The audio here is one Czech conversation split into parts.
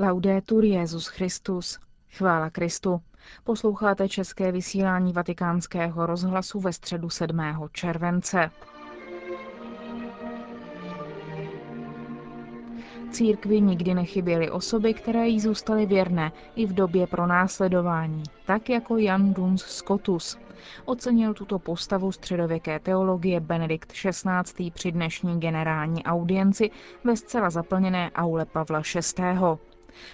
Laudetur Jezus Christus. Chvála Kristu. Posloucháte české vysílání Vatikánského rozhlasu ve středu 7. července. Církvi nikdy nechyběly osoby, které jí zůstaly věrné i v době pronásledování, tak jako Jan Duns Scotus. Ocenil tuto postavu středověké teologie Benedikt XVI. při dnešní generální audienci ve zcela zaplněné aule Pavla VI.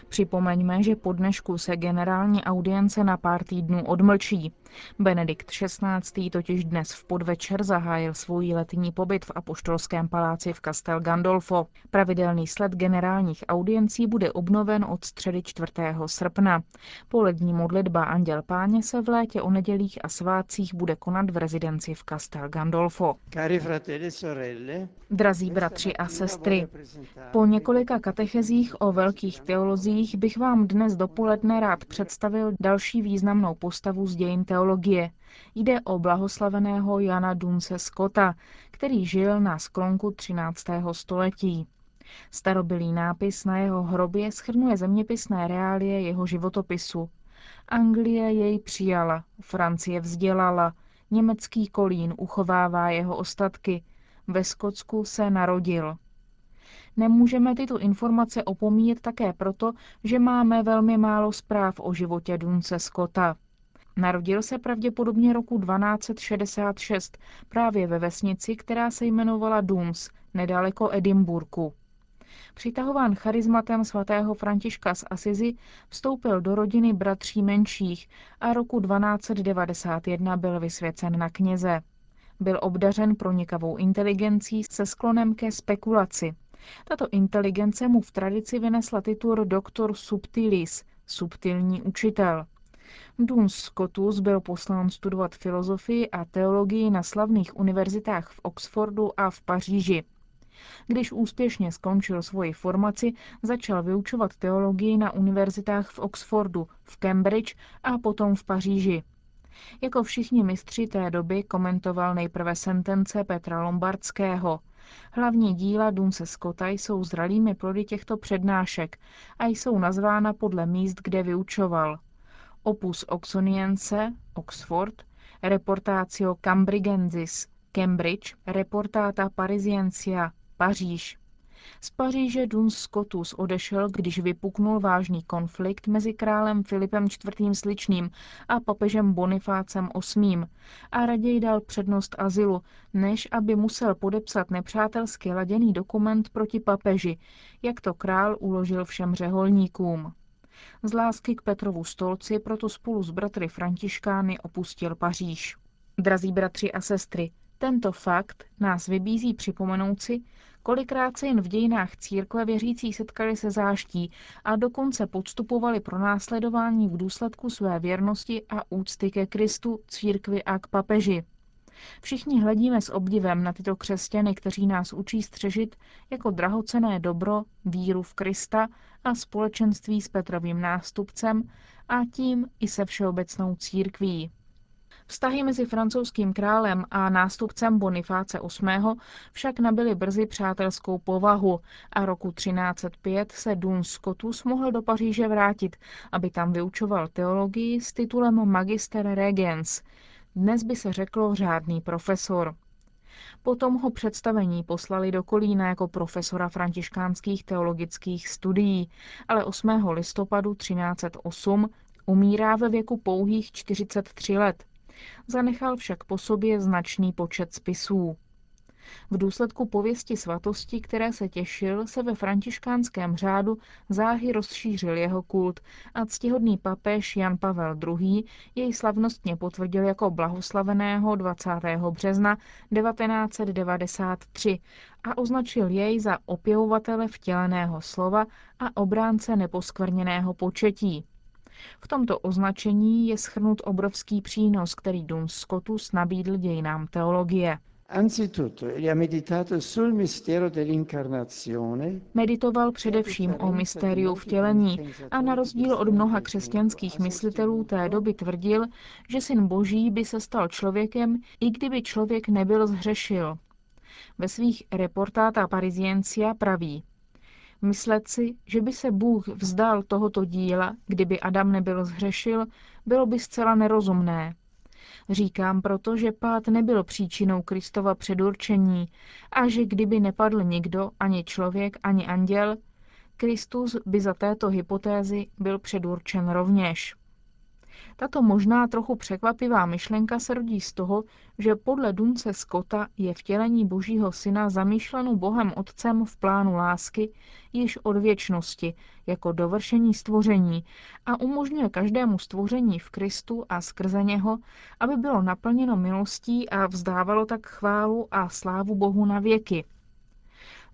Připomeňme, že po dnešku se generální audience na pár týdnů odmlčí. Benedikt XVI. totiž dnes v podvečer zahájil svůj letní pobyt v Apoštolském paláci v Castel Gandolfo. Pravidelný sled generálních audiencí bude obnoven od středy 4. srpna. Polední modlitba Anděl Páně se v létě o nedělích a svátcích bude konat v rezidenci v Castel Gandolfo. E Drazí bratři a sestry, po několika katechezích o velkých teolozích bych vám dnes dopoledne rád představil další významnou postavu z dějin teologie. Jde o blahoslaveného Jana Dunce Scotta, který žil na sklonku 13. století. Starobylý nápis na jeho hrobě schrnuje zeměpisné reálie jeho životopisu. Anglie jej přijala, Francie vzdělala, německý kolín uchovává jeho ostatky, ve Skotsku se narodil. Nemůžeme tyto informace opomíjet také proto, že máme velmi málo zpráv o životě Dunce Scotta. Narodil se pravděpodobně roku 1266 právě ve vesnici, která se jmenovala Duns, nedaleko Edimburku. Přitahován charizmatem svatého Františka z Asizi vstoupil do rodiny bratří menších a roku 1291 byl vysvěcen na kněze. Byl obdařen pronikavou inteligencí se sklonem ke spekulaci. Tato inteligence mu v tradici vynesla titul doktor subtilis, subtilní učitel. Duns Scotus byl poslán studovat filozofii a teologii na slavných univerzitách v Oxfordu a v Paříži. Když úspěšně skončil svoji formaci, začal vyučovat teologii na univerzitách v Oxfordu, v Cambridge a potom v Paříži. Jako všichni mistři té doby komentoval nejprve sentence Petra Lombardského. Hlavní díla Dunce Scotta jsou zralými plody těchto přednášek a jsou nazvána podle míst, kde vyučoval. Opus Oxoniense, Oxford, Reportatio Cambridgensis, Cambridge, Reportata Parisiensia, Paříž. Z Paříže Duns Scotus odešel, když vypuknul vážný konflikt mezi králem Filipem IV. Sličným a papežem Bonifácem VIII. a raději dal přednost azylu, než aby musel podepsat nepřátelsky laděný dokument proti papeži, jak to král uložil všem řeholníkům. Z lásky k Petrovu stolci proto spolu s bratry Františkány opustil Paříž. Drazí bratři a sestry, tento fakt nás vybízí připomenout si, kolikrát se jen v dějinách církve věřící setkali se záští a dokonce podstupovali pro následování v důsledku své věrnosti a úcty ke Kristu, církvi a k papeži. Všichni hledíme s obdivem na tyto křesťany, kteří nás učí střežit jako drahocené dobro víru v Krista a společenství s Petrovým nástupcem a tím i se všeobecnou církví. Vztahy mezi francouzským králem a nástupcem Bonifáce VIII. však nabily brzy přátelskou povahu a roku 1305 se Duns Scotus mohl do Paříže vrátit, aby tam vyučoval teologii s titulem Magister Regens. Dnes by se řeklo řádný profesor. Potom ho představení poslali do Kolína jako profesora františkánských teologických studií, ale 8. listopadu 1308 umírá ve věku pouhých 43 let. Zanechal však po sobě značný počet spisů. V důsledku pověsti svatosti, které se těšil, se ve františkánském řádu záhy rozšířil jeho kult a ctihodný papež Jan Pavel II. jej slavnostně potvrdil jako blahoslaveného 20. března 1993 a označil jej za opěvovatele vtěleného slova a obránce neposkvrněného početí. V tomto označení je schrnut obrovský přínos, který Duns Scotus nabídl dějinám teologie. Meditoval především o mystériu vtělení a na rozdíl od mnoha křesťanských myslitelů té doby tvrdil, že syn boží by se stal člověkem, i kdyby člověk nebyl zhřešil. Ve svých reportáta Parisiencia praví, Myslet si, že by se Bůh vzdal tohoto díla, kdyby Adam nebyl zhřešil, bylo by zcela nerozumné. Říkám proto, že pád nebyl příčinou Kristova předurčení a že kdyby nepadl nikdo, ani člověk, ani anděl, Kristus by za této hypotézy byl předurčen rovněž. Tato možná trochu překvapivá myšlenka se rodí z toho, že podle Dunce Scotta je vtělení Božího Syna zamýšleno Bohem Otcem v plánu lásky již od věčnosti, jako dovršení stvoření a umožňuje každému stvoření v Kristu a skrze něho, aby bylo naplněno milostí a vzdávalo tak chválu a slávu Bohu na věky.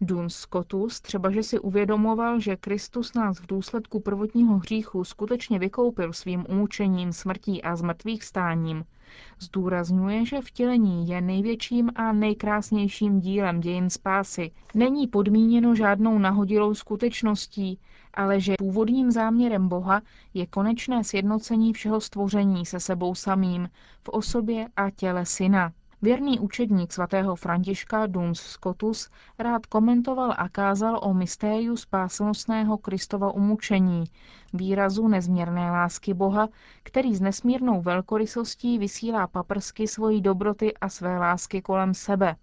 Duns Scotus třeba, že si uvědomoval, že Kristus nás v důsledku prvotního hříchu skutečně vykoupil svým umučením, smrtí a zmrtvých stáním, zdůrazňuje, že vtělení je největším a nejkrásnějším dílem dějin spásy. Není podmíněno žádnou nahodilou skutečností, ale že původním záměrem Boha je konečné sjednocení všeho stvoření se sebou samým v osobě a těle syna. Věrný učedník svatého Františka Duns Scotus rád komentoval a kázal o mystériu spásnostného Kristova umučení, výrazu nezměrné lásky Boha, který s nesmírnou velkorysostí vysílá paprsky svojí dobroty a své lásky kolem sebe.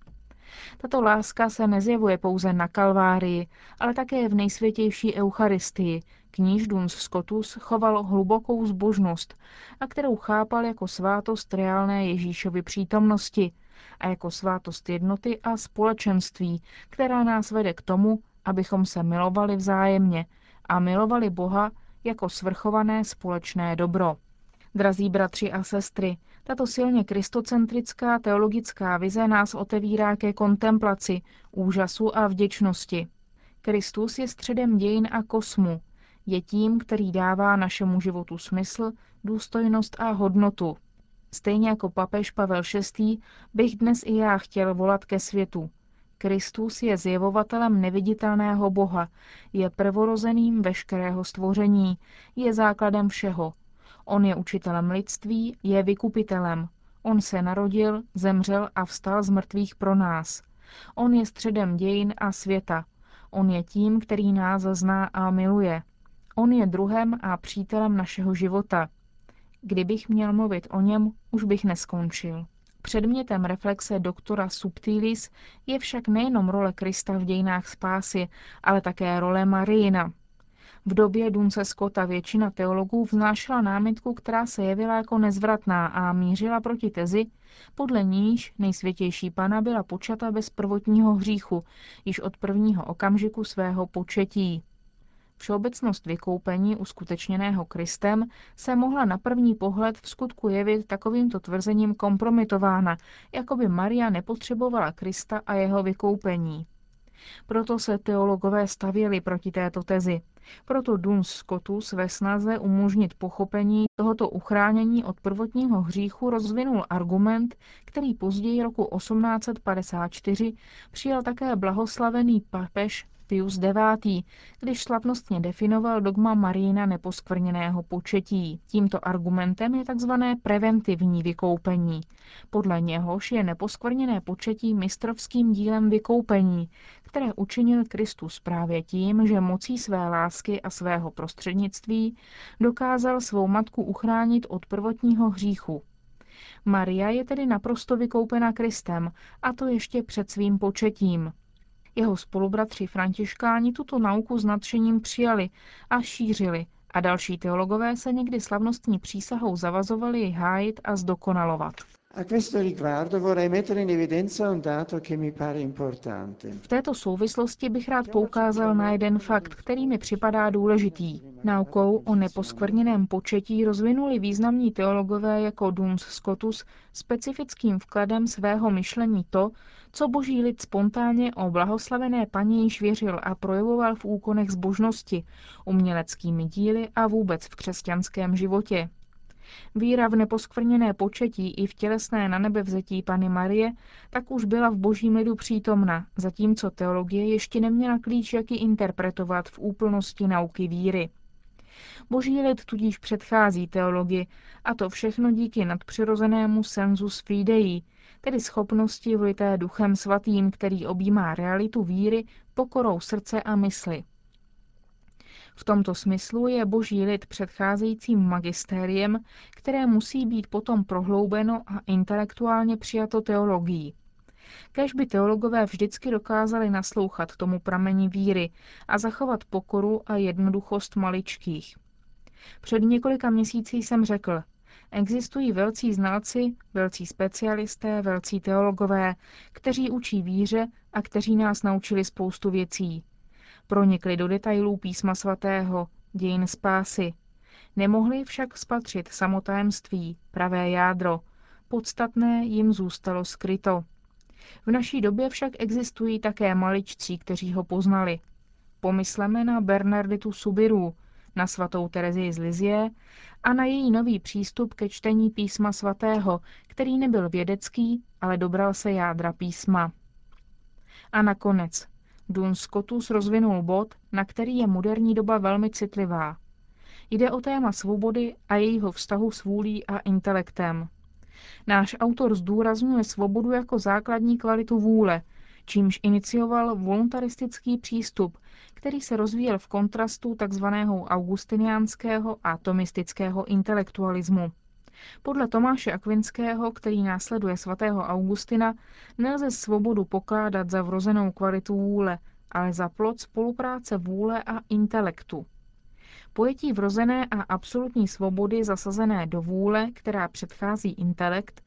Tato láska se nezjevuje pouze na Kalvárii, ale také v nejsvětější Eucharistii, k níž Duns Scotus choval hlubokou zbožnost a kterou chápal jako svátost reálné Ježíšovy přítomnosti a jako svátost jednoty a společenství, která nás vede k tomu, abychom se milovali vzájemně a milovali Boha jako svrchované společné dobro. Drazí bratři a sestry, tato silně kristocentrická teologická vize nás otevírá ke kontemplaci, úžasu a vděčnosti. Kristus je středem dějin a kosmu, je tím, který dává našemu životu smysl, důstojnost a hodnotu. Stejně jako papež Pavel VI. bych dnes i já chtěl volat ke světu. Kristus je zjevovatelem neviditelného Boha, je prvorozeným veškerého stvoření, je základem všeho. On je učitelem lidství, je vykupitelem. On se narodil, zemřel a vstal z mrtvých pro nás. On je středem dějin a světa. On je tím, který nás zná a miluje. On je druhem a přítelem našeho života. Kdybych měl mluvit o něm, už bych neskončil. Předmětem reflexe doktora Subtilis je však nejenom role Krista v dějinách spásy, ale také role Marijina. V době Dunce Scotta většina teologů vznášela námitku, která se jevila jako nezvratná a mířila proti tezi, podle níž nejsvětější pana byla počata bez prvotního hříchu, již od prvního okamžiku svého početí. Všeobecnost vykoupení uskutečněného Kristem se mohla na první pohled v skutku jevit takovýmto tvrzením kompromitována, jako by Maria nepotřebovala Krista a jeho vykoupení. Proto se teologové stavěli proti této tezi. Proto Duns Scotus ve snaze umožnit pochopení tohoto uchránění od prvotního hříchu rozvinul argument, který později roku 1854 přijal také blahoslavený papež Pius IX., když slavnostně definoval dogma Marína neposkvrněného početí. Tímto argumentem je tzv. preventivní vykoupení. Podle něhož je neposkvrněné početí mistrovským dílem vykoupení, které učinil Kristus právě tím, že mocí své lásky a svého prostřednictví dokázal svou matku uchránit od prvotního hříchu. Maria je tedy naprosto vykoupena Kristem, a to ještě před svým početím. Jeho spolubratři františkáni tuto nauku s nadšením přijali a šířili a další teologové se někdy slavnostní přísahou zavazovali ji hájit a zdokonalovat. V této souvislosti bych rád poukázal na jeden fakt, který mi připadá důležitý. Naukou o neposkvrněném početí rozvinuli významní teologové jako Duns Scotus specifickým vkladem svého myšlení to, co boží lid spontánně o blahoslavené paní již věřil a projevoval v úkonech zbožnosti, uměleckými díly a vůbec v křesťanském životě. Víra v neposkvrněné početí i v tělesné na nebe vzetí Pany Marie tak už byla v božím lidu přítomna, zatímco teologie ještě neměla klíč, jak ji interpretovat v úplnosti nauky víry. Boží lid tudíž předchází teologii, a to všechno díky nadpřirozenému sensus fidei, tedy schopnosti vlité duchem svatým, který objímá realitu víry pokorou srdce a mysli. V tomto smyslu je boží lid předcházejícím magistériem, které musí být potom prohloubeno a intelektuálně přijato teologií. Kež by teologové vždycky dokázali naslouchat tomu prameni víry a zachovat pokoru a jednoduchost maličkých. Před několika měsíci jsem řekl, existují velcí znalci, velcí specialisté, velcí teologové, kteří učí víře a kteří nás naučili spoustu věcí. Pronikli do detailů písma svatého, dějin spásy. Nemohli však spatřit samotajemství, pravé jádro. Podstatné jim zůstalo skryto. V naší době však existují také maličcí, kteří ho poznali. Pomysleme na Bernarditu Subiru, na svatou Terezii z Lizie a na její nový přístup ke čtení písma svatého, který nebyl vědecký, ale dobral se jádra písma. A nakonec, Dun Scotus rozvinul bod, na který je moderní doba velmi citlivá. Jde o téma svobody a jejího vztahu s vůlí a intelektem. Náš autor zdůrazňuje svobodu jako základní kvalitu vůle, čímž inicioval voluntaristický přístup, který se rozvíjel v kontrastu tzv. augustiniánského a tomistického intelektualismu. Podle Tomáše Akvinského, který následuje svatého Augustina, nelze svobodu pokládat za vrozenou kvalitu vůle, ale za plod spolupráce vůle a intelektu. Pojetí vrozené a absolutní svobody zasazené do vůle, která předchází intelekt,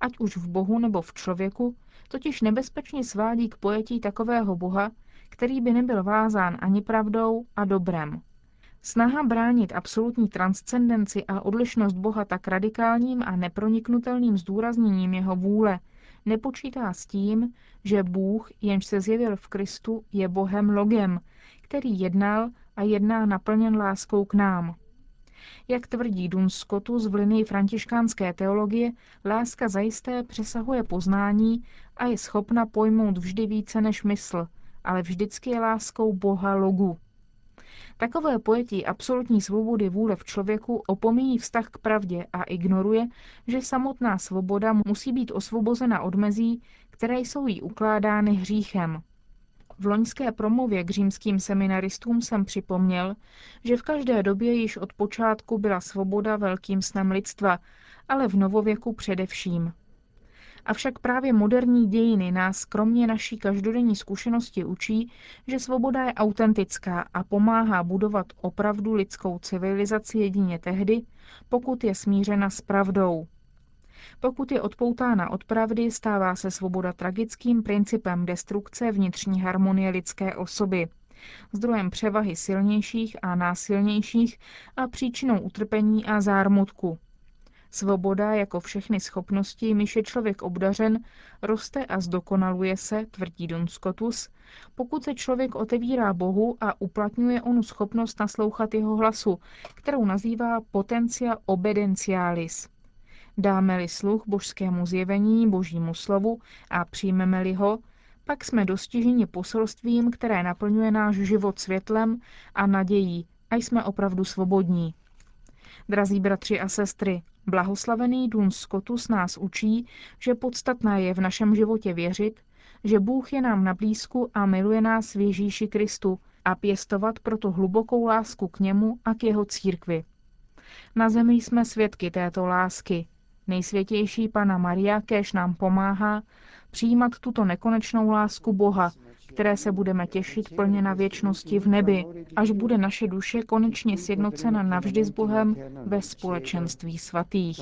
ať už v Bohu nebo v člověku, totiž nebezpečně svádí k pojetí takového Boha, který by nebyl vázán ani pravdou a dobrem. Snaha bránit absolutní transcendenci a odlišnost Boha tak radikálním a neproniknutelným zdůrazněním jeho vůle nepočítá s tím, že Bůh, jenž se zjevil v Kristu, je Bohem logem, který jednal a jedná naplněn láskou k nám. Jak tvrdí Dun Scotus v linii františkánské teologie, láska zajisté přesahuje poznání a je schopna pojmout vždy více než mysl, ale vždycky je láskou Boha logu. Takové pojetí absolutní svobody vůle v člověku opomíjí vztah k pravdě a ignoruje, že samotná svoboda musí být osvobozena od mezí, které jsou jí ukládány hříchem. V loňské promluvě k římským seminaristům jsem připomněl, že v každé době již od počátku byla svoboda velkým snem lidstva, ale v novověku především. Avšak právě moderní dějiny nás kromě naší každodenní zkušenosti učí, že svoboda je autentická a pomáhá budovat opravdu lidskou civilizaci jedině tehdy, pokud je smířena s pravdou. Pokud je odpoutána od pravdy, stává se svoboda tragickým principem destrukce vnitřní harmonie lidské osoby, zdrojem převahy silnějších a násilnějších a příčinou utrpení a zármutku. Svoboda, jako všechny schopnosti, jimiž je člověk obdařen, roste a zdokonaluje se, tvrdí Don Scotus, pokud se člověk otevírá Bohu a uplatňuje onu schopnost naslouchat jeho hlasu, kterou nazývá potencia obedientialis. Dáme-li sluch božskému zjevení, božímu slovu a přijmeme-li ho, pak jsme dostiženi poselstvím, které naplňuje náš život světlem a nadějí a jsme opravdu svobodní. Drazí bratři a sestry, blahoslavený Dun Scotus nás učí, že podstatné je v našem životě věřit, že Bůh je nám na blízku a miluje nás v Ježíši Kristu a pěstovat proto hlubokou lásku k němu a k jeho církvi. Na zemi jsme svědky této lásky. Nejsvětější Pana Maria kéž nám pomáhá přijímat tuto nekonečnou lásku Boha, které se budeme těšit plně na věčnosti v nebi, až bude naše duše konečně sjednocena navždy s Bohem ve společenství svatých.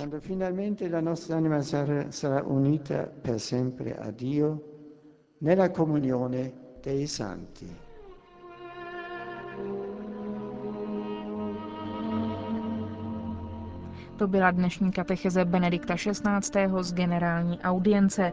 nella comunione dei santi. To byla dnešní katecheze Benedikta XVI. z generální audience.